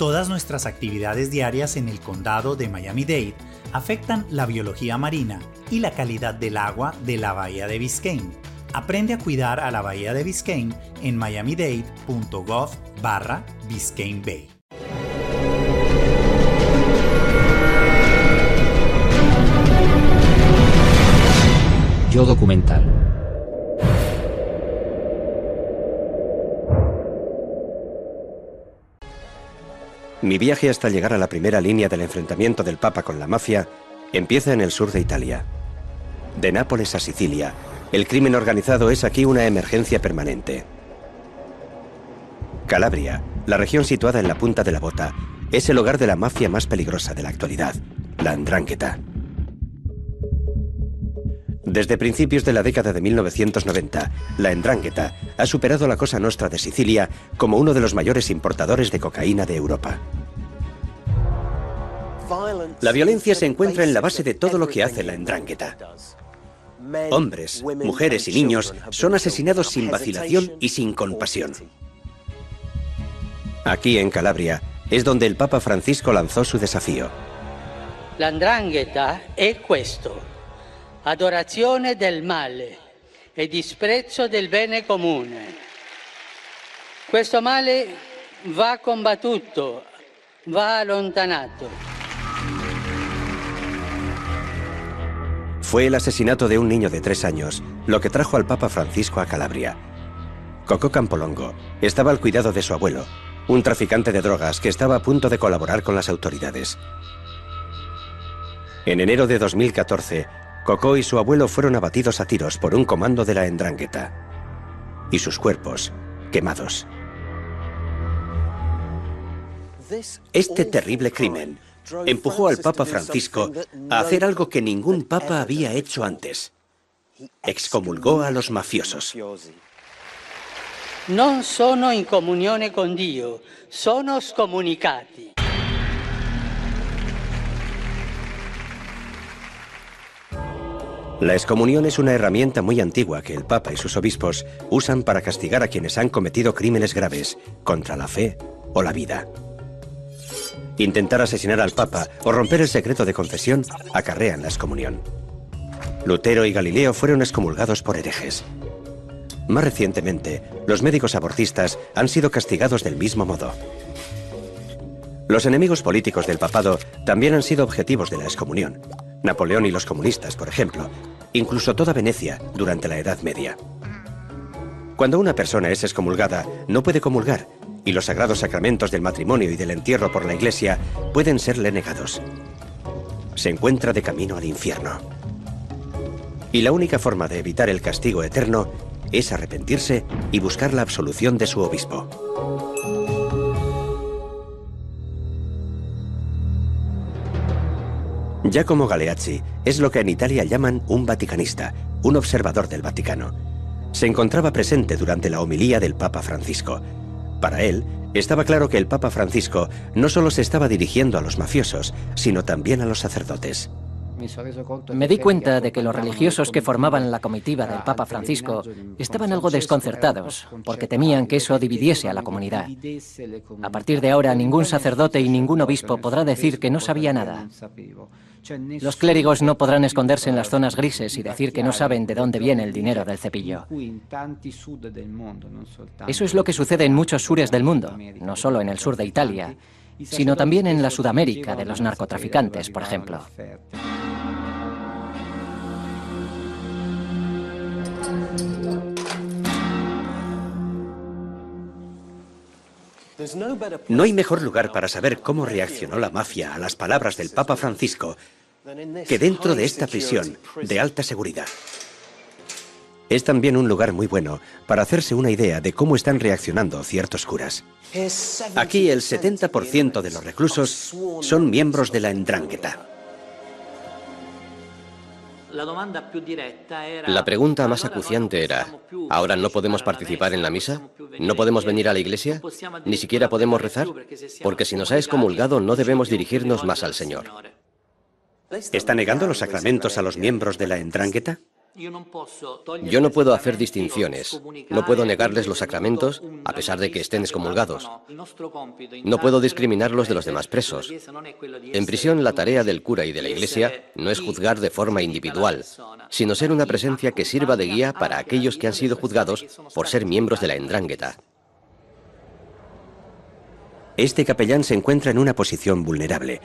Todas nuestras actividades diarias en el condado de Miami-Dade afectan la biología marina y la calidad del agua de la bahía de Biscayne. Aprende a cuidar a la bahía de Biscayne en miamidade.gov barra Biscayne Bay. Yo documental. Mi viaje hasta llegar a la primera línea del enfrentamiento del Papa con la mafia empieza en el sur de Italia. De Nápoles a Sicilia, el crimen organizado es aquí una emergencia permanente. Calabria, la región situada en la punta de la bota, es el hogar de la mafia más peligrosa de la actualidad, la Andrangheta. Desde principios de la década de 1990, la Endrangheta ha superado la Cosa Nostra de Sicilia como uno de los mayores importadores de cocaína de Europa. La violencia se encuentra en la base de todo lo que hace la Endrangheta. Hombres, mujeres y niños son asesinados sin vacilación y sin compasión. Aquí en Calabria es donde el Papa Francisco lanzó su desafío. La Ndrangheta è questo. Adorazione del male e disprezzo del bene comune. Questo male va combattuto, va allontanato. Fue el asesinato de un niño de tres años lo que trajo al Papa Francisco a Calabria. Coco Campolongo estaba al cuidado de su abuelo, un traficante de drogas que estaba a punto de colaborar con las autoridades. En enero de 2014, Coco y su abuelo fueron abatidos a tiros por un comando de la Endrangheta. Y sus cuerpos, quemados. Este terrible crimen empujó al Papa Francisco a hacer algo que ningún papa había hecho antes. Excomulgó a los mafiosos. No sono in comunione con Dio, sono scomunicati. La excomunión es una herramienta muy antigua que el Papa y sus obispos usan para castigar a quienes han cometido crímenes graves contra la fe o la vida. Intentar asesinar al Papa o romper el secreto de confesión acarrean la excomunión. Lutero y Galileo fueron excomulgados por herejes. Más recientemente, los médicos abortistas han sido castigados del mismo modo. Los enemigos políticos del papado también han sido objetivos de la excomunión. Napoleón y los comunistas, por ejemplo, incluso toda Venecia durante la Edad Media. Cuando una persona es excomulgada, no puede comulgar, y los sagrados sacramentos del matrimonio y del entierro por la Iglesia pueden serle negados. Se encuentra de camino al infierno. Y la única forma de evitar el castigo eterno es arrepentirse y buscar la absolución de su obispo. Giacomo Galeazzi es lo que en Italia llaman un vaticanista, un observador del Vaticano. Se encontraba presente durante la homilía del Papa Francisco. Para él, estaba claro que el Papa Francisco no solo se estaba dirigiendo a los mafiosos, sino también a los sacerdotes. Me di cuenta de que los religiosos que formaban la comitiva del Papa Francisco estaban algo desconcertados, porque temían que eso dividiese a la comunidad. A partir de ahora, ningún sacerdote y ningún obispo podrá decir que no sabía nada. Los clérigos no podrán esconderse en las zonas grises y decir que no saben de dónde viene el dinero del cepillo. Eso es lo que sucede en muchos sures del mundo, no solo en el sur de Italia, sino también en la Sudamérica de los narcotraficantes, por ejemplo. No hay mejor lugar para saber cómo reaccionó la mafia a las palabras del Papa Francisco que dentro de esta prisión de alta seguridad. Es también un lugar muy bueno para hacerse una idea de cómo están reaccionando ciertos curas. Aquí el 70% de los reclusos son miembros de la Endrangheta. La pregunta más acuciante era, ¿ahora no podemos participar en la misa? ¿No podemos venir a la iglesia? ¿Ni siquiera podemos rezar? Porque si nos ha excomulgado no debemos dirigirnos más al Señor. ¿Está negando los sacramentos a los miembros de la Endrangheta? Yo no puedo hacer distinciones, no puedo negarles los sacramentos a pesar de que estén excomulgados. No puedo discriminarlos de los demás presos. En prisión la tarea del cura y de la iglesia no es juzgar de forma individual, sino ser una presencia que sirva de guía para aquellos que han sido juzgados por ser miembros de la endrángueta. Este capellán se encuentra en una posición vulnerable,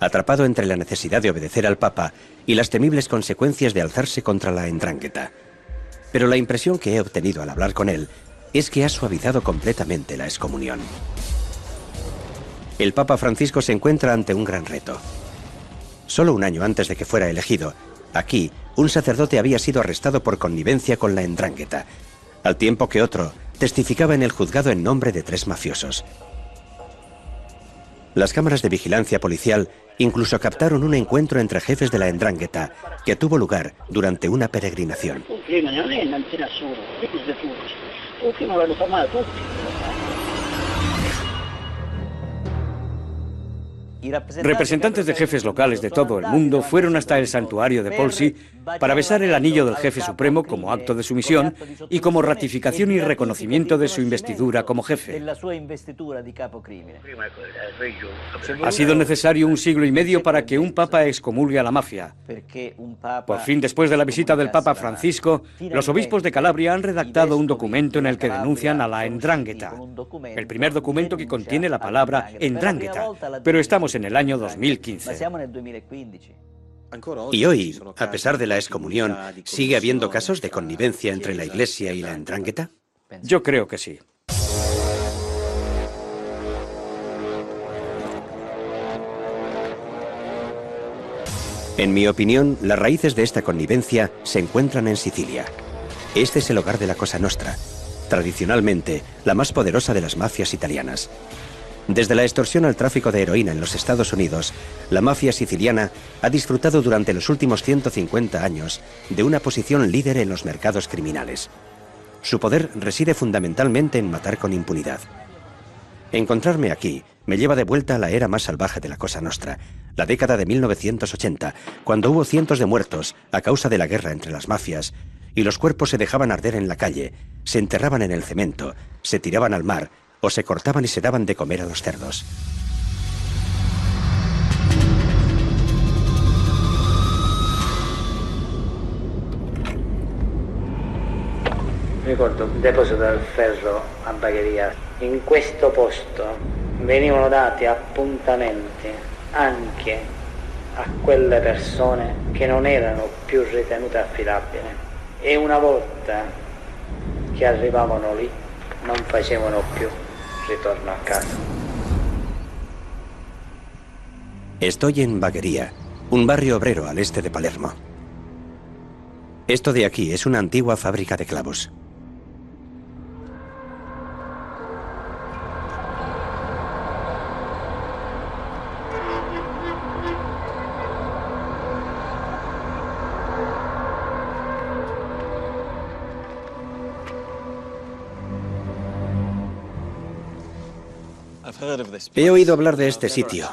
atrapado entre la necesidad de obedecer al Papa y las temibles consecuencias de alzarse contra la endrángueta. Pero la impresión que he obtenido al hablar con él es que ha suavizado completamente la excomunión. El Papa Francisco se encuentra ante un gran reto. Solo un año antes de que fuera elegido, aquí, un sacerdote había sido arrestado por connivencia con la endrángueta, al tiempo que otro testificaba en el juzgado en nombre de tres mafiosos. Las cámaras de vigilancia policial incluso captaron un encuentro entre jefes de la Endrangheta que tuvo lugar durante una peregrinación. Representantes de jefes locales de todo el mundo fueron hasta el santuario de Polsi para besar el anillo del jefe supremo como acto de sumisión y como ratificación y reconocimiento de su investidura como jefe. Ha sido necesario un siglo y medio para que un papa excomulgue a la mafia. Por fin, después de la visita del Papa Francisco, los obispos de Calabria han redactado un documento en el que denuncian a la endrángueta, el primer documento que contiene la palabra endrángueta, pero estamos en el año 2015. Y hoy, a pesar de la excomunión, ¿sigue habiendo casos de connivencia entre la Iglesia y la entrangueta? Yo creo que sí. En mi opinión, las raíces de esta connivencia se encuentran en Sicilia. Este es el hogar de la Cosa Nostra, tradicionalmente la más poderosa de las mafias italianas. Desde la extorsión al tráfico de heroína en los Estados Unidos, la mafia siciliana ha disfrutado durante los últimos 150 años de una posición líder en los mercados criminales. Su poder reside fundamentalmente en matar con impunidad. Encontrarme aquí me lleva de vuelta a la era más salvaje de la Cosa Nostra, la década de 1980, cuando hubo cientos de muertos a causa de la guerra entre las mafias, y los cuerpos se dejaban arder en la calle, se enterraban en el cemento, se tiraban al mar o se cortaban y se daban de comer a los cerdos. Ricordo un deposito del ferro a Bagheria. In questo posto venivano dati appuntamenti anche a quelle persone che non erano più ritenute affidabili e una volta che arrivavano lì non facevano più ritorno a casa. Estoy en Baguería, un barrio obrero al este de Palermo. Esto de aquí es una antigua fábrica de clavos. He oído hablar de este sitio,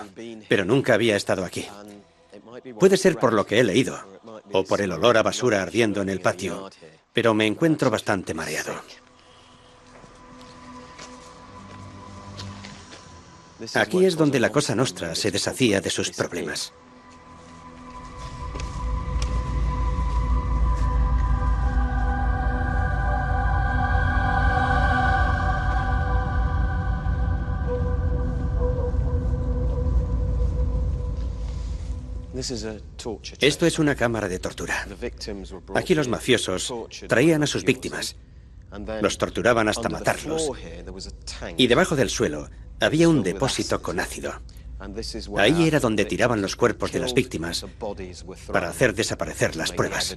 pero nunca había estado aquí. Puede ser por lo que he leído, o por el olor a basura ardiendo en el patio, pero me encuentro bastante mareado. Aquí es donde la Cosa Nostra se deshacía de sus problemas. Esto es una cámara de tortura. Aquí los mafiosos traían a sus víctimas, los torturaban hasta matarlos. Y debajo del suelo había un depósito con ácido. Ahí era donde tiraban los cuerpos de las víctimas para hacer desaparecer las pruebas.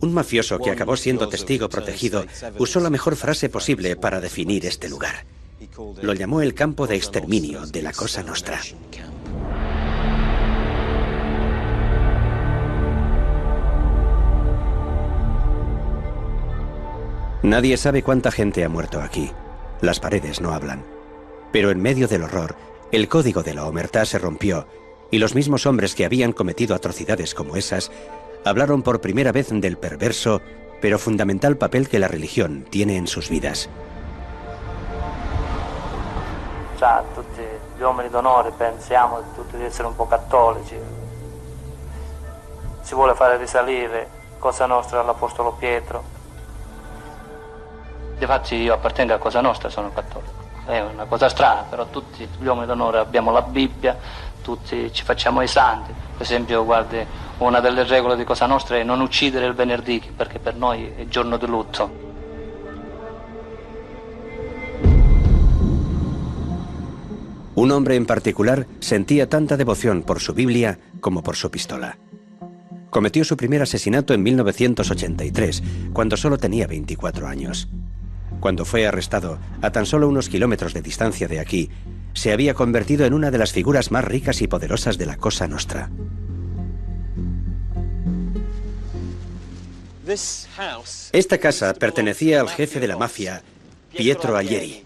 Un mafioso que acabó siendo testigo protegido usó la mejor frase posible para definir este lugar. Lo llamó el campo de exterminio de la Cosa Nostra. Nadie sabe cuánta gente ha muerto aquí. Las paredes no hablan. Pero en medio del horror, el código de la omertá se rompió y los mismos hombres que habían cometido atrocidades como esas hablaron por primera vez del perverso pero fundamental papel que la religión tiene en sus vidas. Già tutti gli uomini d'onore pensiamo tutti di essere un po' cattolici. Si vuole fare risalire Cosa Nostra all'Apostolo Pietro. Infatti io appartengo a Cosa Nostra, sono cattolico. È una cosa strana, però tutti gli uomini d'onore abbiamo la Bibbia, tutti ci facciamo i santi. Per esempio, guardi, una delle regole di Cosa Nostra è non uccidere il venerdì, perché per noi è giorno di lutto. Un hombre en particular sentía tanta devoción por su Biblia como por su pistola. Cometió su primer asesinato en 1983, cuando solo tenía 24 años. Cuando fue arrestado, a tan solo unos kilómetros de distancia de aquí, se había convertido en una de las figuras más ricas y poderosas de la Cosa Nostra. Esta casa pertenecía al jefe de la mafia, Pietro Aglieri,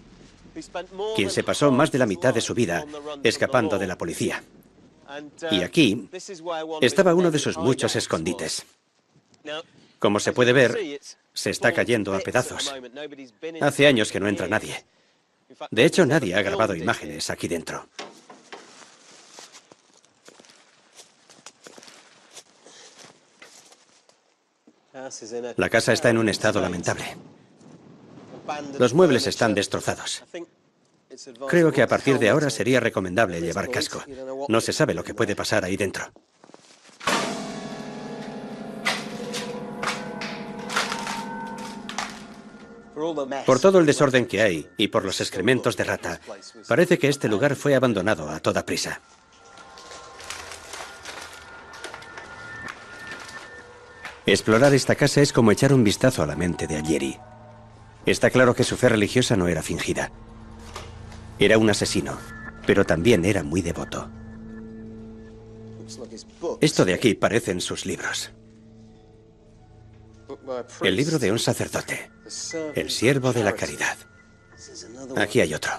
quien se pasó más de la mitad de su vida escapando de la policía. Y aquí estaba uno de sus muchos escondites. Como se puede ver, se está cayendo a pedazos. Hace años que no entra nadie. De hecho, nadie ha grabado imágenes aquí dentro. La casa está en un estado lamentable. Los muebles están destrozados. Creo que a partir de ahora sería recomendable llevar casco. No se sabe lo que puede pasar ahí dentro. Por todo el desorden que hay y por los excrementos de rata, parece que este lugar fue abandonado a toda prisa. Explorar esta casa es como echar un vistazo a la mente de Aglieri. Está claro que su fe religiosa no era fingida. Era un asesino, pero también era muy devoto. Esto de aquí parecen sus libros. El libro de un sacerdote. El siervo de la caridad. Aquí hay otro.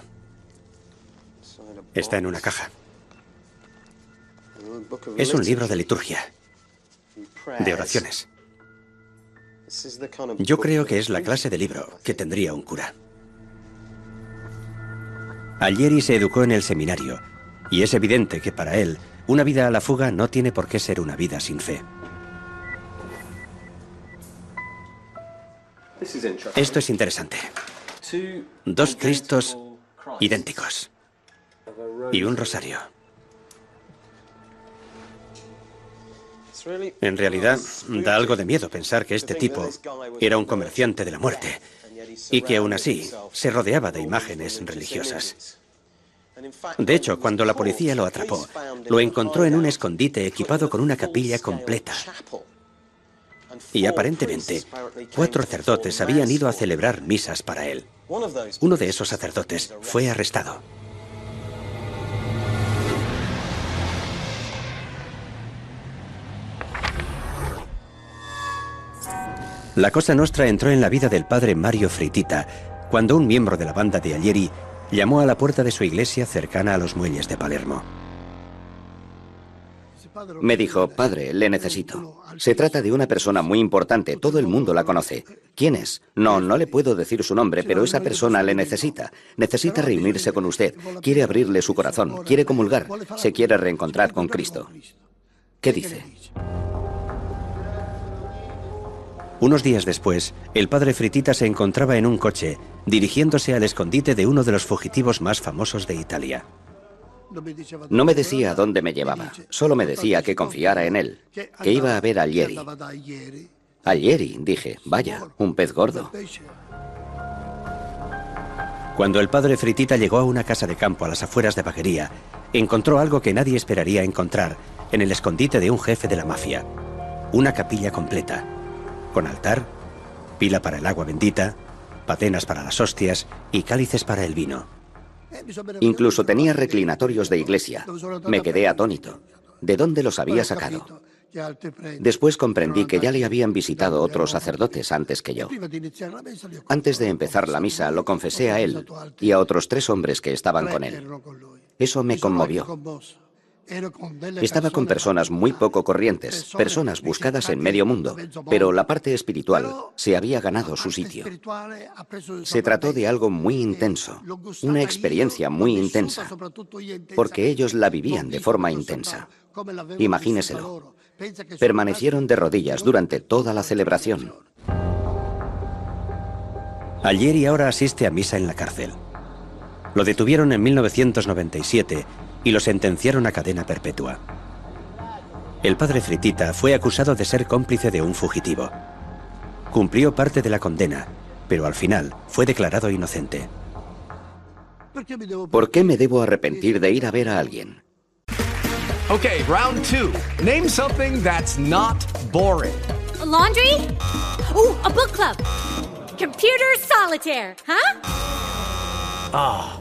Está en una caja. Es un libro de liturgia. De oraciones. Yo creo que es la clase de libro que tendría un cura. Alieri se educó en el seminario, y es evidente que para él, una vida a la fuga no tiene por qué ser una vida sin fe. Esto es interesante. Dos Cristos idénticos. Y un rosario. En realidad, da algo de miedo pensar que este tipo era un comerciante de la muerte y que aún así se rodeaba de imágenes religiosas. De hecho, cuando la policía lo atrapó, lo encontró en un escondite equipado con una capilla completa. Y aparentemente, cuatro sacerdotes habían ido a celebrar misas para él. Uno de esos sacerdotes fue arrestado. La Cosa Nostra entró en la vida del padre Mario Fritita cuando un miembro de la banda de Alieri llamó a la puerta de su iglesia cercana a los muelles de Palermo. Me dijo, padre, le necesito. Se trata de una persona muy importante, todo el mundo la conoce. ¿Quién es? No, no le puedo decir su nombre, pero esa persona le necesita. Necesita reunirse con usted, quiere abrirle su corazón, quiere comulgar, se quiere reencontrar con Cristo. ¿Qué dice? Unos días después, el padre Fritita se encontraba en un coche, dirigiéndose al escondite de uno de los fugitivos más famosos de Italia. No me decía dónde me llevaba, solo me decía que confiara en él, que iba a ver a Alieri. Alieri, dije, vaya, un pez gordo. Cuando el padre Fritita llegó a una casa de campo a las afueras de Baguería, encontró algo que nadie esperaría encontrar en el escondite de un jefe de la mafia. Una capilla completa, con altar, pila para el agua bendita, patenas para las hostias y cálices para el vino. Incluso tenía reclinatorios de iglesia. Me quedé atónito. ¿De dónde los había sacado? Después comprendí que ya le habían visitado otros sacerdotes antes que yo. Antes de empezar la misa lo confesé a él y a otros tres hombres que estaban con él. Eso me conmovió. Estaba con personas muy poco corrientes, personas buscadas en medio mundo, pero la parte espiritual se había ganado su sitio. Se trató de algo muy intenso, una experiencia muy intensa, porque ellos la vivían de forma intensa. Imagíneselo. Permanecieron de rodillas durante toda la celebración. Ayer y ahora asiste a misa en la cárcel. Lo detuvieron en 1997 y lo sentenciaron a cadena perpetua. El padre Fritita fue acusado de ser cómplice de un fugitivo. Cumplió parte de la condena, pero al final fue declarado inocente. ¿Por qué me debo arrepentir de ir a ver a alguien? Okay, round two. Name something that's not boring. laundry? Ooh, a book club. Computer solitaire, huh? Ah.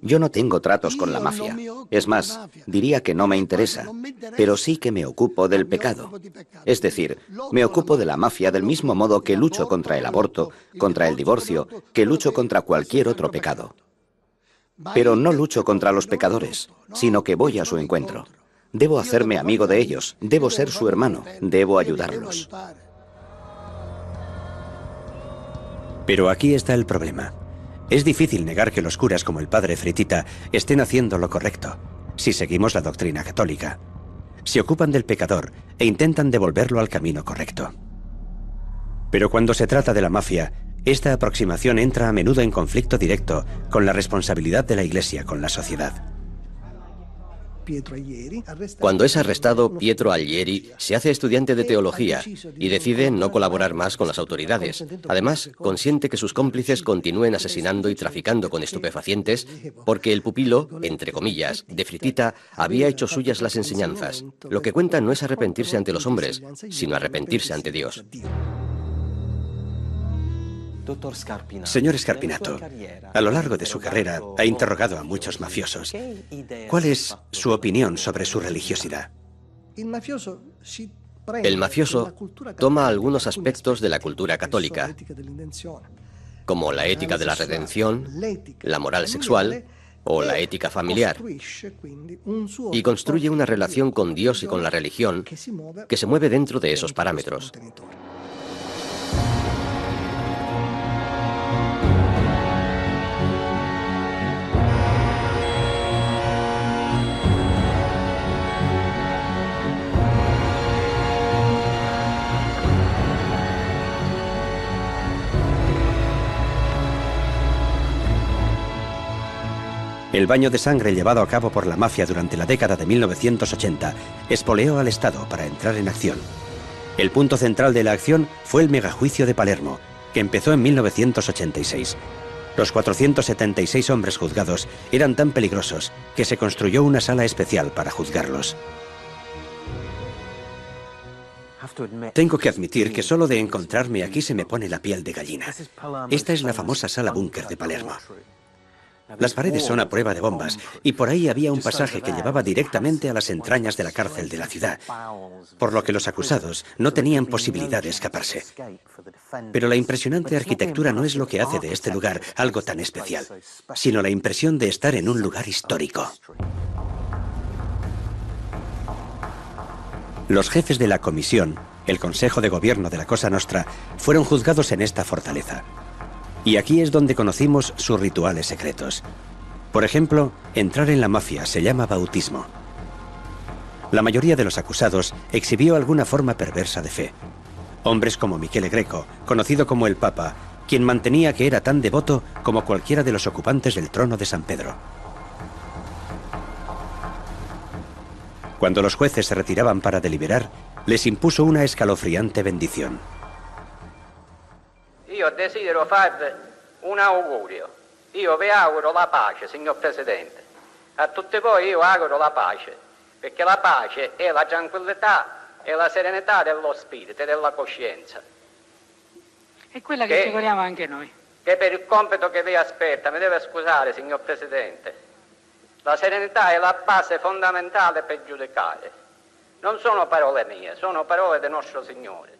Yo no tengo tratos con la mafia. Es más, diría que no me interesa, pero sí que me ocupo del pecado. Es decir, me ocupo de la mafia del mismo modo que lucho contra el aborto, contra el divorcio, que lucho contra cualquier otro pecado. Pero no lucho contra los pecadores, sino que voy a su encuentro. Debo hacerme amigo de ellos, debo ser su hermano, debo ayudarlos. Pero aquí está el problema. Es difícil negar que los curas como el padre Fritita estén haciendo lo correcto, si seguimos la doctrina católica. Se ocupan del pecador e intentan devolverlo al camino correcto. Pero cuando se trata de la mafia, esta aproximación entra a menudo en conflicto directo con la responsabilidad de la Iglesia con la sociedad. Cuando es arrestado, Pietro Allieri se hace estudiante de teología y decide no colaborar más con las autoridades. Además, consiente que sus cómplices continúen asesinando y traficando con estupefacientes porque el pupilo, entre comillas, de Fritita, había hecho suyas las enseñanzas. Lo que cuenta no es arrepentirse ante los hombres, sino arrepentirse ante Dios. Señor Scarpinato, a lo largo de su carrera ha interrogado a muchos mafiosos. ¿Cuál es su opinión sobre su religiosidad? El mafioso toma algunos aspectos de la cultura católica, como la ética de la redención, la moral sexual o la ética familiar, y construye una relación con Dios y con la religión que se mueve dentro de esos parámetros. El baño de sangre llevado a cabo por la mafia durante la década de 1980 espoleó al Estado para entrar en acción. El punto central de la acción fue el megajuicio de Palermo, que empezó en 1986. Los 476 hombres juzgados eran tan peligrosos que se construyó una sala especial para juzgarlos. Tengo que admitir que solo de encontrarme aquí se me pone la piel de gallina. Esta es la famosa sala búnker de Palermo. Las paredes son a prueba de bombas y por ahí había un pasaje que llevaba directamente a las entrañas de la cárcel de la ciudad, por lo que los acusados no tenían posibilidad de escaparse. Pero la impresionante arquitectura no es lo que hace de este lugar algo tan especial, sino la impresión de estar en un lugar histórico. Los jefes de la comisión, el Consejo de Gobierno de la Cosa Nostra, fueron juzgados en esta fortaleza. Y aquí es donde conocimos sus rituales secretos. Por ejemplo, entrar en la mafia se llama bautismo. La mayoría de los acusados exhibió alguna forma perversa de fe. Hombres como Michele Greco, conocido como el Papa, quien mantenía que era tan devoto como cualquiera de los ocupantes del trono de San Pedro. Cuando los jueces se retiraban para deliberar, les impuso una escalofriante bendición. Io desidero farvi un augurio. Io vi auguro la pace, signor Presidente. A tutti voi io auguro la pace, perché la pace è la tranquillità e la serenità dello spirito e della coscienza. È quella che, che ci vogliamo anche noi. che per il compito che vi aspetta mi deve scusare, signor Presidente. La serenità è la base fondamentale per giudicare. Non sono parole mie, sono parole del nostro Signore.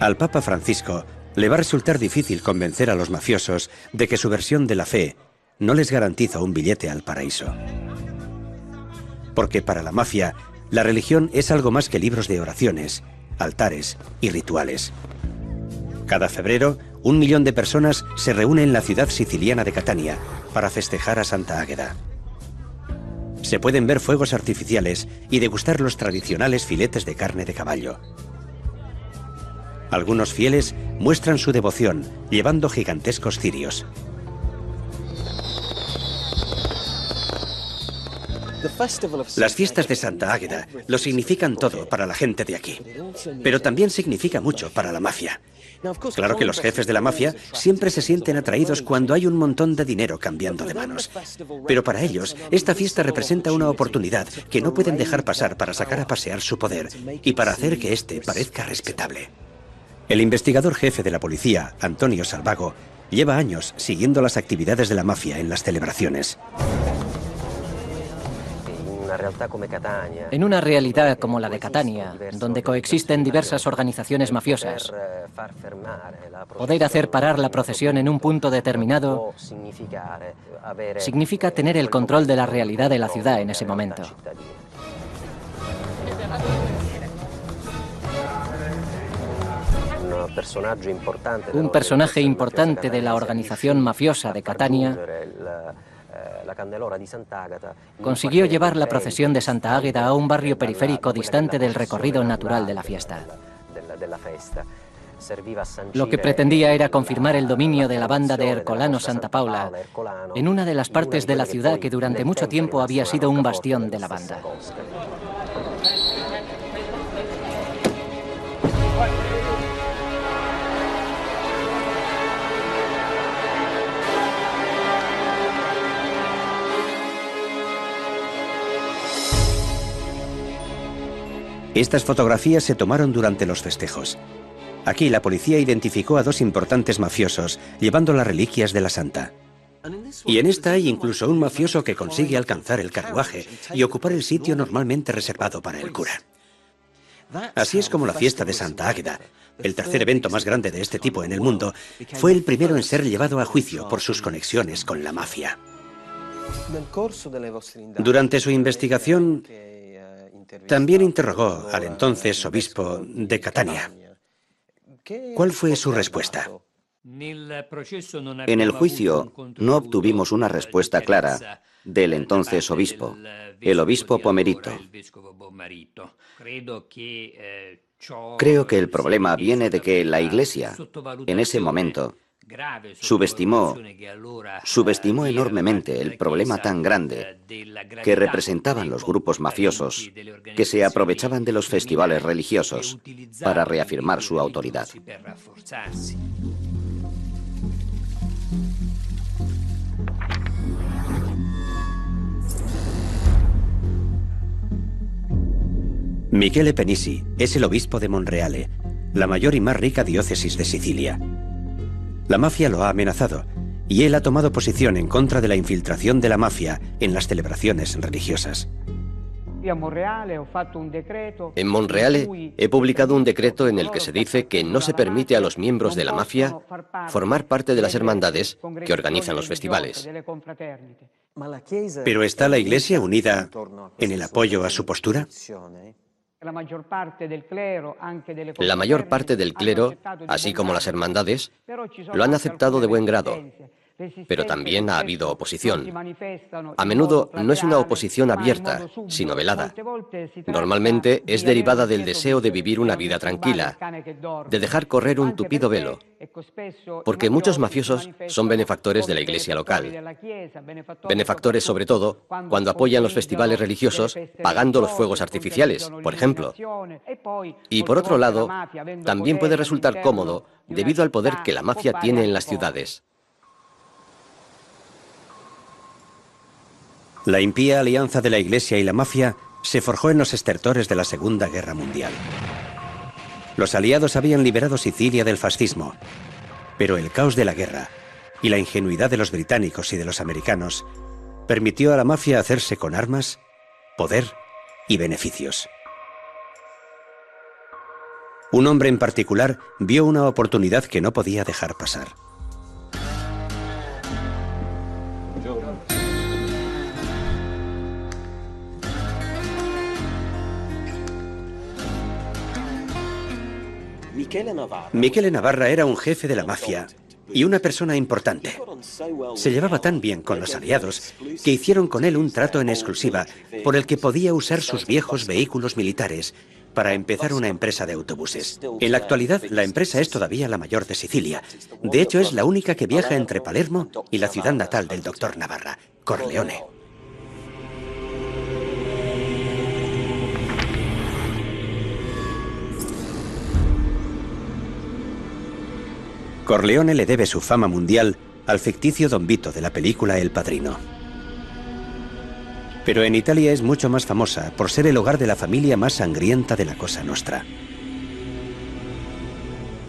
Al Papa Francisco le va a resultar difícil convencer a los mafiosos de que su versión de la fe no les garantiza un billete al paraíso. Porque para la mafia, la religión es algo más que libros de oraciones, altares y rituales. Cada febrero, un millón de personas se reúnen en la ciudad siciliana de Catania para festejar a Santa Águeda. Se pueden ver fuegos artificiales y degustar los tradicionales filetes de carne de caballo. Algunos fieles muestran su devoción llevando gigantescos cirios. Las fiestas de Santa Águeda lo significan todo para la gente de aquí, pero también significa mucho para la mafia. Claro que los jefes de la mafia siempre se sienten atraídos cuando hay un montón de dinero cambiando de manos. Pero para ellos, esta fiesta representa una oportunidad que no pueden dejar pasar para sacar a pasear su poder y para hacer que éste parezca respetable. El investigador jefe de la policía, Antonio Salvago, lleva años siguiendo las actividades de la mafia en las celebraciones. En una realidad como la de Catania, donde coexisten diversas organizaciones mafiosas, poder hacer parar la procesión en un punto determinado significa tener el control de la realidad de la ciudad en ese momento. Un personaje importante de la organización mafiosa de Catania consiguió llevar la procesión de Santa Águeda a un barrio periférico distante del recorrido natural de la fiesta. Lo que pretendía era confirmar el dominio de la banda de Ercolano Santa Paula en una de las partes de la ciudad que durante mucho tiempo había sido un bastión de la banda. Estas fotografías se tomaron durante los festejos. Aquí la policía identificó a dos importantes mafiosos llevando las reliquias de la santa. Y en esta hay incluso un mafioso que consigue alcanzar el carruaje y ocupar el sitio normalmente reservado para el cura. Así es como la fiesta de Santa Águeda, el tercer evento más grande de este tipo en el mundo, fue el primero en ser llevado a juicio por sus conexiones con la mafia. Durante su investigación, también interrogó al entonces obispo de Catania. ¿Cuál fue su respuesta? En el juicio no obtuvimos una respuesta clara del entonces obispo, el obispo Pomerito. Creo que el problema viene de que la Iglesia, en ese momento, subestimó, subestimó enormemente el problema tan grande que representaban los grupos mafiosos que se aprovechaban de los festivales religiosos para reafirmar su autoridad. Michele Penisi es el obispo de Monreale, la mayor y más rica diócesis de Sicilia. La mafia lo ha amenazado y él ha tomado posición en contra de la infiltración de la mafia en las celebraciones religiosas. En Monreale he publicado un decreto en el que se dice que no se permite a los miembros de la mafia formar parte de las hermandades que organizan los festivales. ¿Pero está la Iglesia unida en el apoyo a su postura? La mayor parte del clero, así como las hermandades, lo han aceptado de buen grado, pero también ha habido oposición. A menudo no es una oposición abierta, sino velada. Normalmente es derivada del deseo de vivir una vida tranquila, de dejar correr un tupido velo, porque muchos mafiosos son benefactores de la iglesia local. Benefactores sobre todo cuando apoyan los festivales religiosos pagando los fuegos artificiales, por ejemplo. Y por otro lado, también puede resultar cómodo debido al poder que la mafia tiene en las ciudades. La impía alianza de la Iglesia y la mafia se forjó en los estertores de la Segunda Guerra Mundial. Los aliados habían liberado Sicilia del fascismo, pero el caos de la guerra y la ingenuidad de los británicos y de los americanos permitió a la mafia hacerse con armas, poder y beneficios. Un hombre en particular vio una oportunidad que no podía dejar pasar. Michele Navarra era un jefe de la mafia y una persona importante. Se llevaba tan bien con los aliados que hicieron con él un trato en exclusiva por el que podía usar sus viejos vehículos militares para empezar una empresa de autobuses. En la actualidad, la empresa es todavía la mayor de Sicilia. De hecho, es la única que viaja entre Palermo y la ciudad natal del doctor Navarra, Corleone. Corleone le debe su fama mundial al ficticio Don Vito de la película El Padrino. Pero en Italia es mucho más famosa por ser el hogar de la familia más sangrienta de la Cosa Nostra.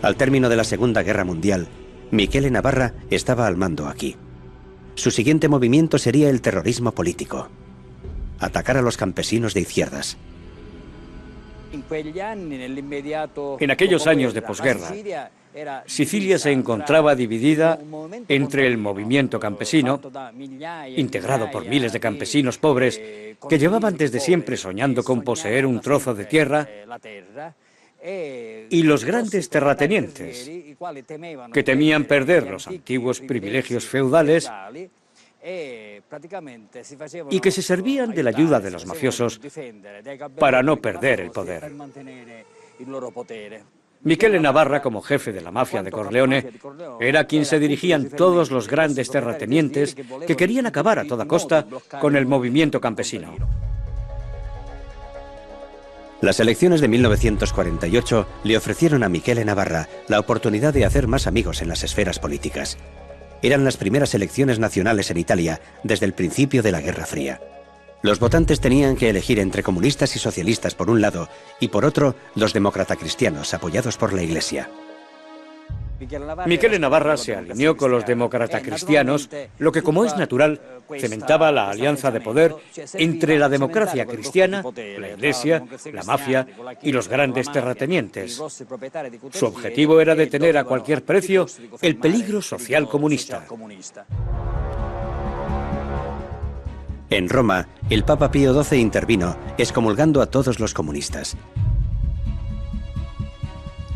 Al término de la Segunda Guerra Mundial, Michele Navarra estaba al mando aquí. Su siguiente movimiento sería el terrorismo político. Atacar a los campesinos de izquierdas. En aquellos años de posguerra, Sicilia se encontraba dividida entre el movimiento campesino, integrado por miles de campesinos pobres que llevaban desde siempre soñando con poseer un trozo de tierra, y los grandes terratenientes, que temían perder los antiguos privilegios feudales y que se servían de la ayuda de los mafiosos para no perder el poder. Michele Navarra, como jefe de la mafia de Corleone, era quien se dirigían todos los grandes terratenientes que querían acabar a toda costa con el movimiento campesino. Las elecciones de 1948 le ofrecieron a Michele Navarra la oportunidad de hacer más amigos en las esferas políticas. Eran las primeras elecciones nacionales en Italia desde el principio de la Guerra Fría. Los votantes tenían que elegir entre comunistas y socialistas por un lado y por otro los demócratas cristianos apoyados por la Iglesia. Miquel Navarra se alineó con los demócratas cristianos, lo que, como es natural, cementaba la alianza de poder entre la democracia cristiana, la Iglesia, la mafia y los grandes terratenientes. Su objetivo era detener a cualquier precio el peligro social comunista. En Roma, el Papa Pío XII intervino, excomulgando a todos los comunistas.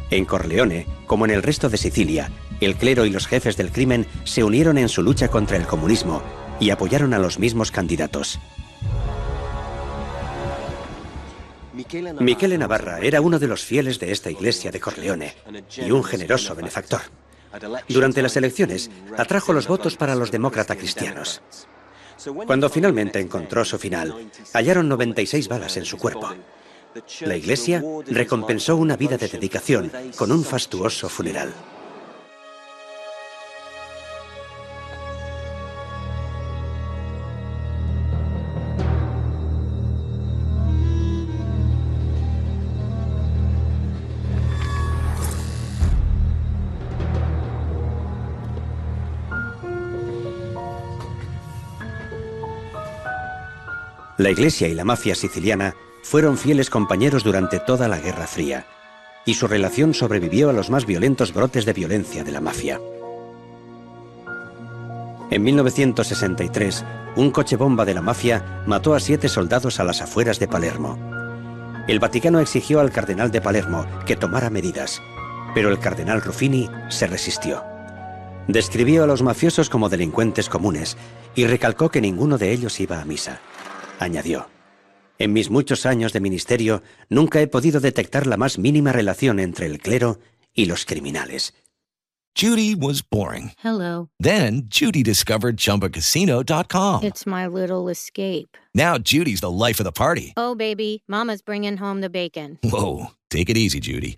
En Corleone, como en el resto de Sicilia, el clero y los jefes del crimen se unieron en su lucha contra el comunismo y apoyaron a los mismos candidatos. Michele Navarra era uno de los fieles de esta iglesia de Corleone y un generoso benefactor. Durante las elecciones atrajo los votos para los demócratas cristianos. Cuando finalmente encontró su final, hallaron 96 balas en su cuerpo. La iglesia recompensó una vida de dedicación con un fastuoso funeral. La Iglesia y la mafia siciliana fueron fieles compañeros durante toda la Guerra Fría, y su relación sobrevivió a los más violentos brotes de violencia de la mafia. En 1963, un coche bomba de la mafia mató a siete soldados a las afueras de Palermo. El Vaticano exigió al cardenal de Palermo que tomara medidas, pero el cardenal Ruffini se resistió. Describió a los mafiosos como delincuentes comunes y recalcó que ninguno de ellos iba a misa añadió. En mis muchos años de ministerio nunca he podido detectar la más mínima relación entre el clero y los criminales. Judy was boring. Hello. Then Judy discovered chumbacasino.com. It's my little escape. Now Judy's the life of the party. Oh baby, mama's bringing home the bacon. Whoa, take it easy, Judy.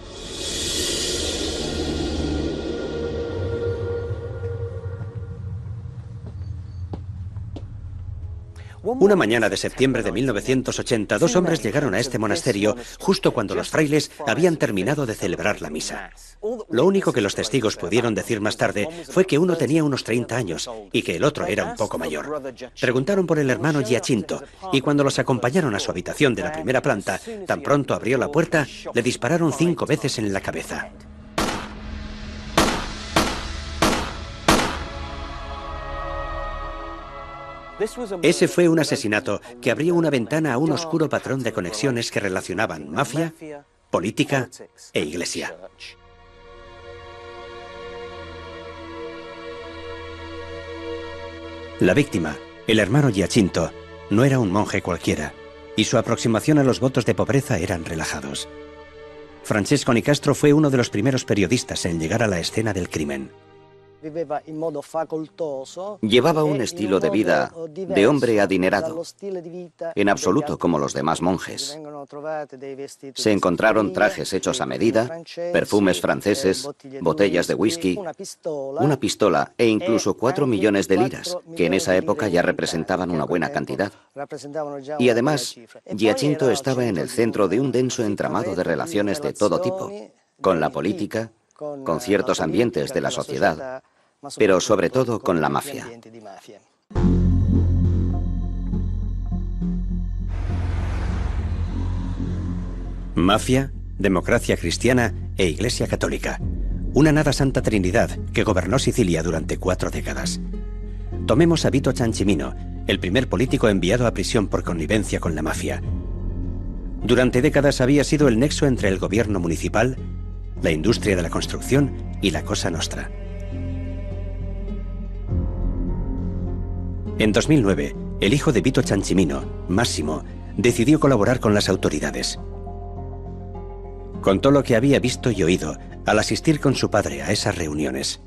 Una mañana de septiembre de 1980, dos hombres llegaron a este monasterio justo cuando los frailes habían terminado de celebrar la misa. Lo único que los testigos pudieron decir más tarde fue que uno tenía unos 30 años y que el otro era un poco mayor. Preguntaron por el hermano Giacinto y cuando los acompañaron a su habitación de la primera planta, tan pronto abrió la puerta, le dispararon cinco veces en la cabeza. Ese fue un asesinato que abrió una ventana a un oscuro patrón de conexiones que relacionaban mafia, política e iglesia. La víctima, el hermano Giacinto, no era un monje cualquiera, y su aproximación a los votos de pobreza eran relajados. Francesco Nicastro fue uno de los primeros periodistas en llegar a la escena del crimen. Llevaba un estilo de vida de hombre adinerado, en absoluto como los demás monjes. Se encontraron trajes hechos a medida, perfumes franceses, botellas de whisky, una pistola e incluso cuatro millones de liras, que en esa época ya representaban una buena cantidad. Y además, Giacinto estaba en el centro de un denso entramado de relaciones de todo tipo, con la política, con ciertos ambientes de la sociedad, pero sobre todo con la mafia. Mafia, democracia cristiana e Iglesia católica. Una nada santa trinidad que gobernó Sicilia durante cuatro décadas. Tomemos a Vito Ciancimino, el primer político enviado a prisión por connivencia con la mafia. Durante décadas había sido el nexo entre el gobierno municipal, la industria de la construcción y la Cosa Nostra. En 2009, el hijo de Vito Ciancimino, Massimo, decidió colaborar con las autoridades. Contó lo que había visto y oído al asistir con su padre a esas reuniones.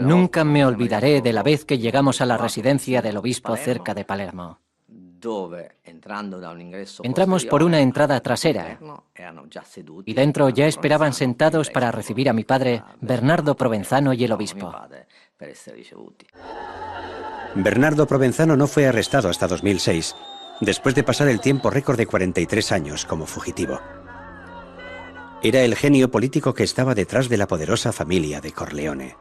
Nunca me olvidaré de la vez que llegamos a la residencia del obispo cerca de Palermo. Entramos por una entrada trasera y dentro ya esperaban sentados para recibir a mi padre, Bernardo Provenzano y el obispo. Bernardo Provenzano no fue arrestado hasta 2006, después de pasar el tiempo récord de 43 años como fugitivo. Era el genio político que estaba detrás de la poderosa familia de Corleone.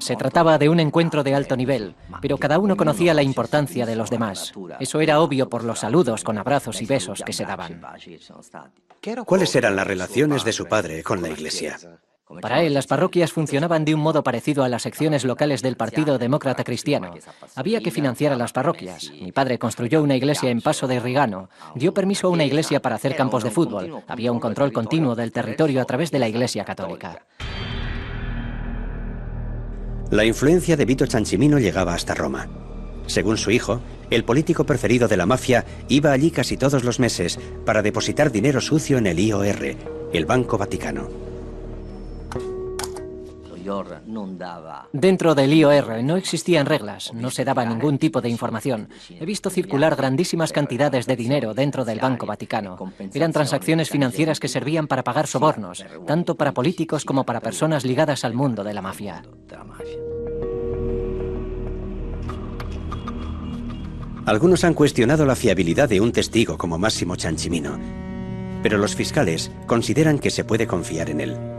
Se trataba de un encuentro de alto nivel, pero cada uno conocía la importancia de los demás. Eso era obvio por los saludos con abrazos y besos que se daban. ¿Cuáles eran las relaciones de su padre con la iglesia? Para él, las parroquias funcionaban de un modo parecido a las secciones locales del Partido Demócrata Cristiano. Había que financiar a las parroquias. Mi padre construyó una iglesia en Paso de Rigano, dio permiso a una iglesia para hacer campos de fútbol. Había un control continuo del territorio a través de la Iglesia Católica. La influencia de Vito Ciancimino llegaba hasta Roma. Según su hijo, el político preferido de la mafia iba allí casi todos los meses para depositar dinero sucio en el IOR, el Banco Vaticano. Dentro del IOR no existían reglas, no se daba ningún tipo de información. He visto circular grandísimas cantidades de dinero dentro del Banco Vaticano. Eran transacciones financieras que servían para pagar sobornos, tanto para políticos como para personas ligadas al mundo de la mafia. Algunos han cuestionado la fiabilidad de un testigo como Máximo Ciancimino, pero los fiscales consideran que se puede confiar en él.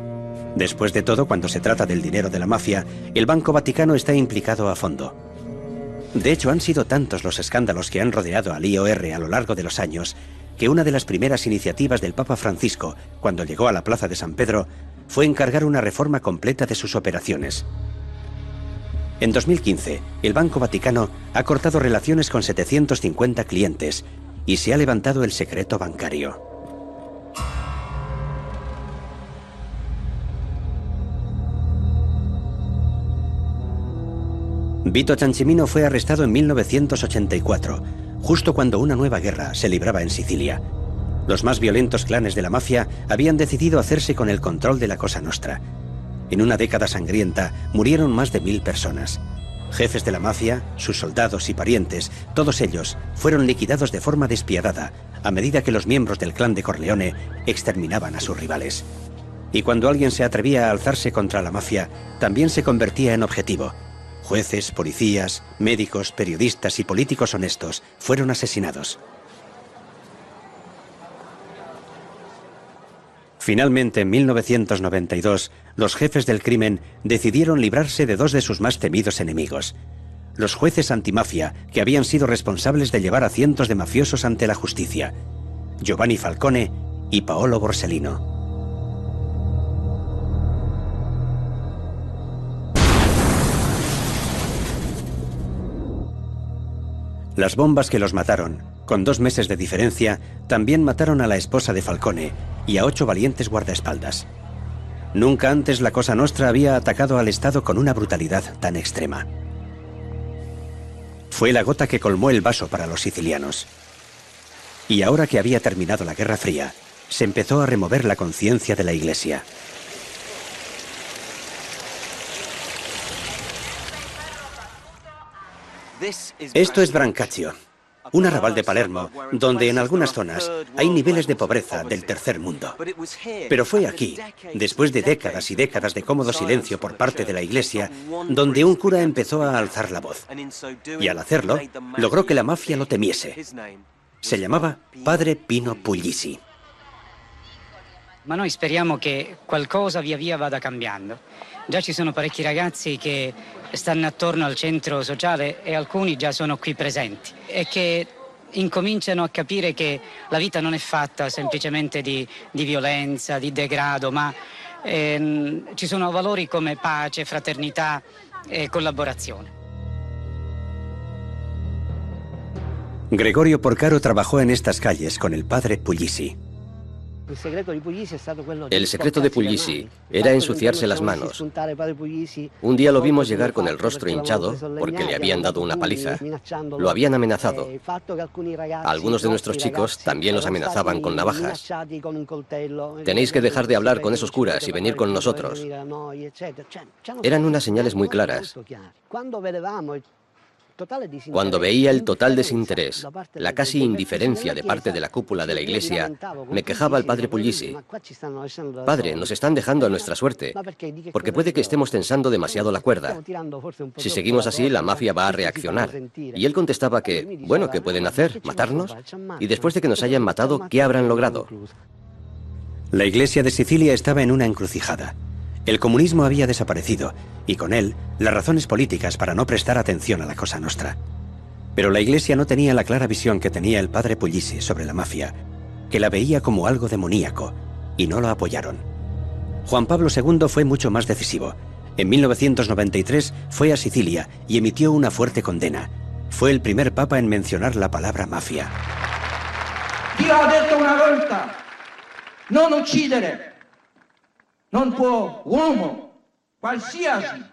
Después de todo, cuando se trata del dinero de la mafia, el Banco Vaticano está implicado a fondo. De hecho, han sido tantos los escándalos que han rodeado al IOR a lo largo de los años que una de las primeras iniciativas del Papa Francisco, cuando llegó a la Plaza de San Pedro, fue encargar una reforma completa de sus operaciones. En 2015, el Banco Vaticano ha cortado relaciones con 750 clientes y se ha levantado el secreto bancario. Vito Ciancimino fue arrestado en 1984, justo cuando una nueva guerra se libraba en Sicilia. Los más violentos clanes de la mafia habían decidido hacerse con el control de la Cosa Nostra. En una década sangrienta murieron más de mil personas. Jefes de la mafia, sus soldados y parientes, todos ellos fueron liquidados de forma despiadada a medida que los miembros del clan de Corleone exterminaban a sus rivales. Y cuando alguien se atrevía a alzarse contra la mafia, también se convertía en objetivo, Jueces, policías, médicos, periodistas y políticos honestos fueron asesinados. Finalmente, en 1992, los jefes del crimen decidieron librarse de dos de sus más temidos enemigos, los jueces antimafia que habían sido responsables de llevar a cientos de mafiosos ante la justicia, Giovanni Falcone y Paolo Borsellino. Las bombas que los mataron, con dos meses de diferencia, también mataron a la esposa de Falcone y a ocho valientes guardaespaldas. Nunca antes la Cosa Nostra había atacado al Estado con una brutalidad tan extrema. Fue la gota que colmó el vaso para los sicilianos. Y ahora que había terminado la Guerra Fría, se empezó a remover la conciencia de la Iglesia. Esto es Brancaccio, un arrabal de Palermo, donde en algunas zonas hay niveles de pobreza del tercer mundo. Pero fue aquí, después de décadas y décadas de cómodo silencio por parte de la Iglesia, donde un cura empezó a alzar la voz. Y al hacerlo, logró que la mafia lo temiese. Se llamaba Padre Pino Puglisi. Ma noi speriamo che qualcosa via via vada cambiando. Già ci sono parecchi ragazzi che stanno attorno al centro sociale e alcuni già sono qui presenti e che incominciano a capire che la vita non è fatta semplicemente di, di violenza, di degrado, ma ehm, ci sono valori come pace, fraternità e collaborazione. Gregorio Porcaro trabajó en estas calles con el padre Puglisi. El secreto de Puglisi era ensuciarse las manos. Un día lo vimos llegar con el rostro hinchado porque le habían dado una paliza. Lo habían amenazado. Algunos de nuestros chicos también los amenazaban con navajas. Tenéis que dejar de hablar con esos curas y venir con nosotros. Eran unas señales muy claras. Cuando veía el total desinterés, la casi indiferencia de parte de la cúpula de la iglesia, me quejaba al padre Puglisi. Padre, nos están dejando a nuestra suerte, porque puede que estemos tensando demasiado la cuerda. Si seguimos así, la mafia va a reaccionar. Y él contestaba que, bueno, ¿qué pueden hacer? ¿Matarnos? Y después de que nos hayan matado, ¿qué habrán logrado? La iglesia de Sicilia estaba en una encrucijada. El comunismo había desaparecido y con él las razones políticas para no prestar atención a la Cosa Nostra. Pero la Iglesia no tenía la clara visión que tenía el padre Puglisi sobre la mafia, que la veía como algo demoníaco, y no lo apoyaron. Juan Pablo II fue mucho más decisivo. En 1993 fue a Sicilia y emitió una fuerte condena. Fue el primer papa en mencionar la palabra mafia. Ha una non uccidere, non qualsiasi,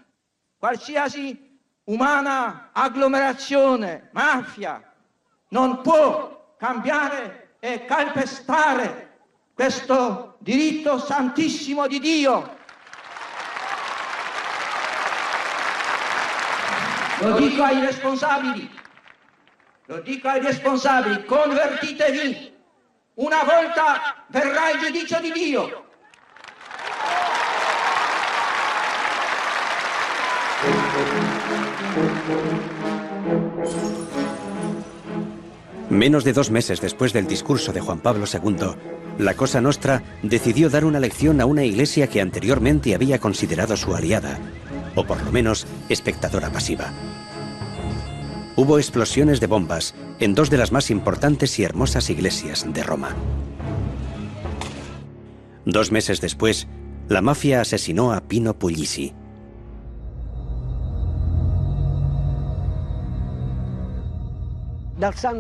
qualsiasi umana agglomerazione, mafia, non può cambiare e calpestare questo diritto santissimo di Dio. Lo dico ai responsabili, lo dico ai responsabili, convertitevi, una volta verrà il giudizio di Dio. Menos de dos meses después del discurso de Juan Pablo II, la Cosa Nostra decidió dar una lección a una iglesia que anteriormente había considerado su aliada, o por lo menos espectadora pasiva. hubo explosiones de bombas en dos de las más importantes y hermosas iglesias de Roma. Dos meses después, la mafia asesinó a Pino Puglisi.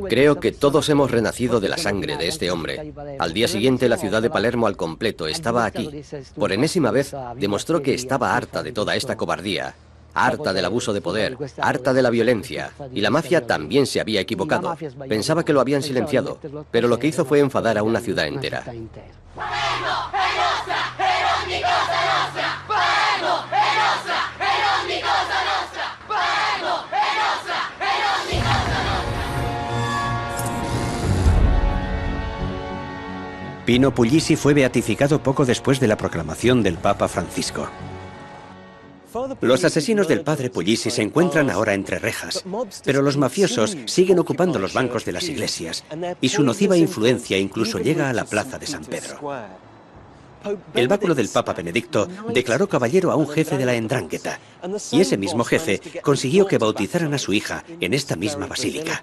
Creo que todos hemos renacido de la sangre de este hombre. Al día siguiente la ciudad de Palermo al completo estaba aquí. Por enésima vez demostró que estaba harta de toda esta cobardía, harta del abuso de poder, harta de la violencia. Y la mafia también se había equivocado. Pensaba que lo habían silenciado, pero lo que hizo fue enfadar a una ciudad entera. Pino Puglisi fue beatificado poco después de la proclamación del Papa Francisco. Los asesinos del padre Puglisi se encuentran ahora entre rejas, pero los mafiosos siguen ocupando los bancos de las iglesias y su nociva influencia incluso llega a la plaza de San Pedro. El báculo del Papa Benedicto declaró caballero a un jefe de la Endrangheta y ese mismo jefe consiguió que bautizaran a su hija en esta misma basílica.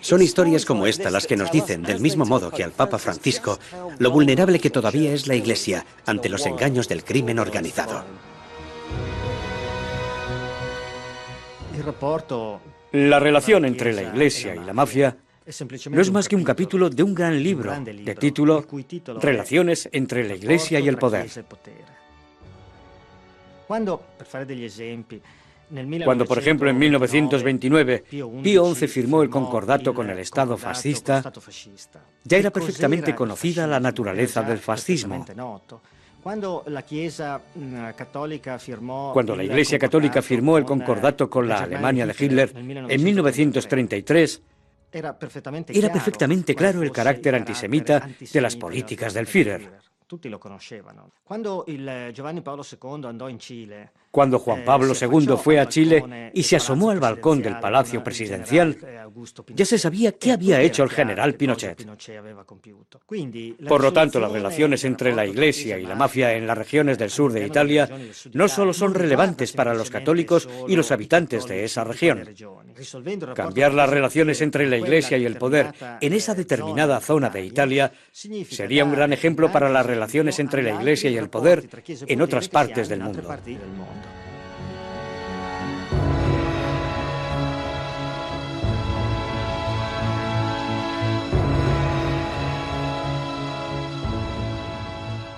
Son historias como esta las que nos dicen, del mismo modo que al Papa Francisco, lo vulnerable que todavía es la Iglesia ante los engaños del crimen organizado. La relación entre la Iglesia y la mafia no es más que un capítulo de un gran libro de título Relaciones entre la Iglesia y el poder. Cuando, por ejemplo, en 1929 Pío XI firmó el concordato con el Estado fascista, ya era perfectamente conocida la naturaleza del fascismo. Cuando la Iglesia Católica firmó el concordato con la Alemania de Hitler en 1933, era perfectamente claro el carácter antisemita de las políticas del Führer. Cuando cuando Juan Pablo II fue a Chile y se asomó al balcón del Palacio Presidencial, ya se sabía qué había hecho el general Pinochet. Por lo tanto, las relaciones entre la Iglesia y la mafia en las regiones del sur de Italia no solo son relevantes para los católicos y los habitantes de esa región. Cambiar las relaciones entre la Iglesia y el poder en esa determinada zona de Italia sería un gran ejemplo para las relaciones entre la Iglesia y el poder en otras partes del mundo.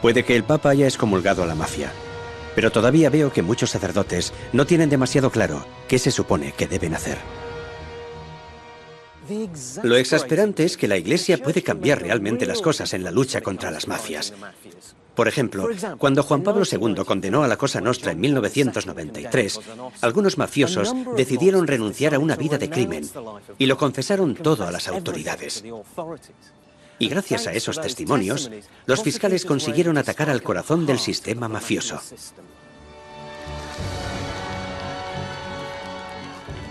Puede que el Papa haya excomulgado a la mafia, pero todavía veo que muchos sacerdotes no tienen demasiado claro qué se supone que deben hacer. Lo exasperante es que la Iglesia puede cambiar realmente las cosas en la lucha contra las mafias. Por ejemplo, cuando Juan Pablo II condenó a la Cosa Nostra en 1993, algunos mafiosos decidieron renunciar a una vida de crimen y lo confesaron todo a las autoridades. Y gracias a esos testimonios, los fiscales consiguieron atacar al corazón del sistema mafioso.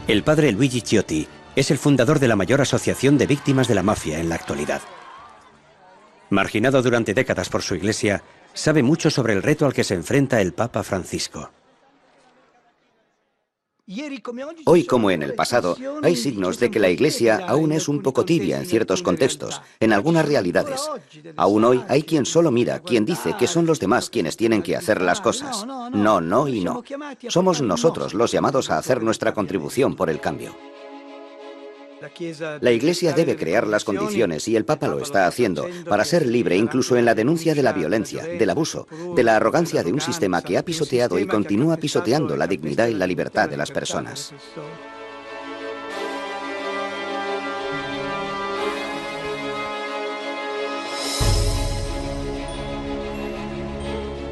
El padre Luigi Ciotti es el fundador de la mayor asociación de víctimas de la mafia en la actualidad. Marginado durante décadas por su iglesia, sabe mucho sobre el reto al que se enfrenta el Papa Francisco. Hoy como en el pasado, hay signos de que la Iglesia aún es un poco tibia en ciertos contextos, en algunas realidades. Aún hoy hay quien solo mira, quien dice que son los demás quienes tienen que hacer las cosas. No, no y no. Somos nosotros los llamados a hacer nuestra contribución por el cambio. La Iglesia debe crear las condiciones, y el Papa lo está haciendo, para ser libre incluso en la denuncia de la violencia, del abuso, de la arrogancia de un sistema que ha pisoteado y continúa pisoteando la dignidad y la libertad de las personas.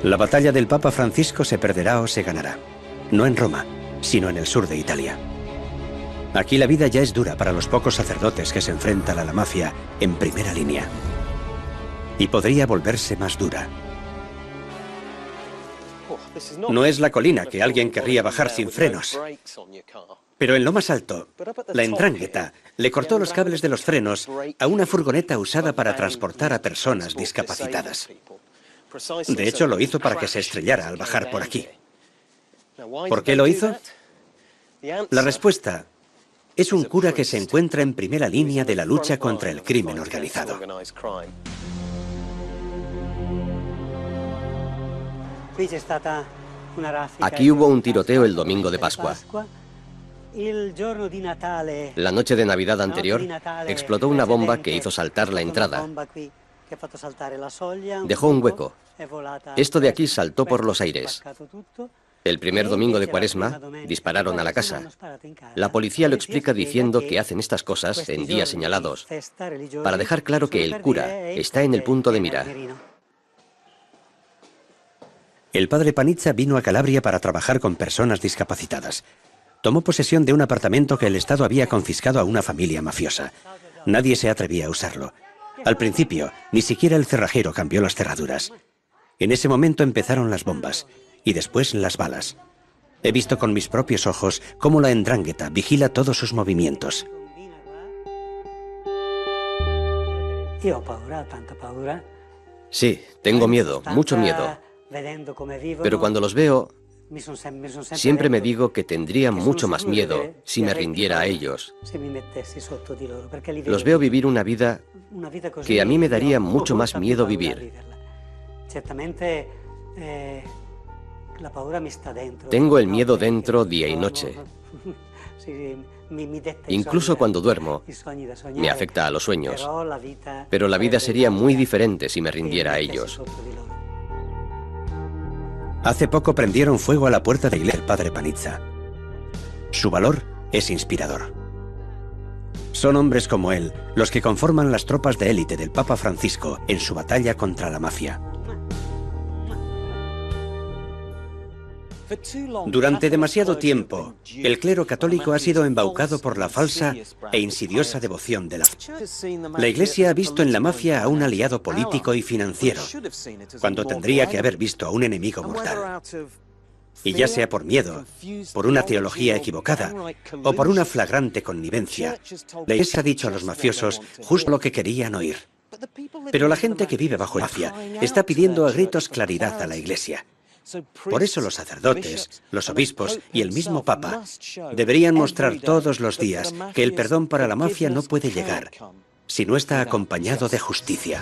La batalla del Papa Francisco se perderá o se ganará. No en Roma, sino en el sur de Italia. Aquí la vida ya es dura para los pocos sacerdotes que se enfrentan a la mafia en primera línea. Y podría volverse más dura. No es la colina que alguien querría bajar sin frenos. Pero en lo más alto, la entrangueta le cortó los cables de los frenos a una furgoneta usada para transportar a personas discapacitadas. De hecho, lo hizo para que se estrellara al bajar por aquí. ¿Por qué lo hizo? La respuesta Es un cura que se encuentra en primera línea de la lucha contra el crimen organizado. Aquí hubo un tiroteo el domingo de Pascua. La noche de Navidad anterior explotó una bomba que hizo saltar la entrada. Dejó un hueco. Esto de aquí saltó por los aires. El primer domingo de Cuaresma dispararon a la casa. La policía lo explica diciendo que hacen estas cosas en días señalados para dejar claro que el cura está en el punto de mira. El padre Panizza vino a Calabria para trabajar con personas discapacitadas. Tomó posesión de un apartamento que el Estado había confiscado a una familia mafiosa. Nadie se atrevía a usarlo. Al principio, ni siquiera el cerrajero cambió las cerraduras. En ese momento empezaron las bombas y después las balas. He visto con mis propios ojos cómo la endrangueta vigila todos sus movimientos. Sí, tengo miedo, mucho miedo. Pero cuando los veo, siempre me digo que tendría mucho más miedo si me rindiera a ellos. Los veo vivir una vida que a mí me daría mucho más miedo vivir. Tengo el miedo dentro día y noche. Incluso cuando duermo, me afecta a los sueños. Pero la vida sería muy diferente si me rindiera a ellos. Hace poco prendieron fuego a la puerta de iglesia del padre Panizza. Su valor es inspirador. Son hombres como él los que conforman las tropas de élite del Papa Francisco en su batalla contra la mafia. Durante demasiado tiempo, el clero católico ha sido embaucado por la falsa e insidiosa devoción de la La Iglesia ha visto en la mafia a un aliado político y financiero, cuando tendría que haber visto a un enemigo mortal. Y ya sea por miedo, por una teología equivocada o por una flagrante connivencia, la Iglesia ha dicho a los mafiosos justo lo que querían oír. Pero la gente que vive bajo la mafia está pidiendo a gritos claridad a la Iglesia. Por eso los sacerdotes, los obispos y el mismo Papa deberían mostrar todos los días que el perdón para la mafia no puede llegar si no está acompañado de justicia.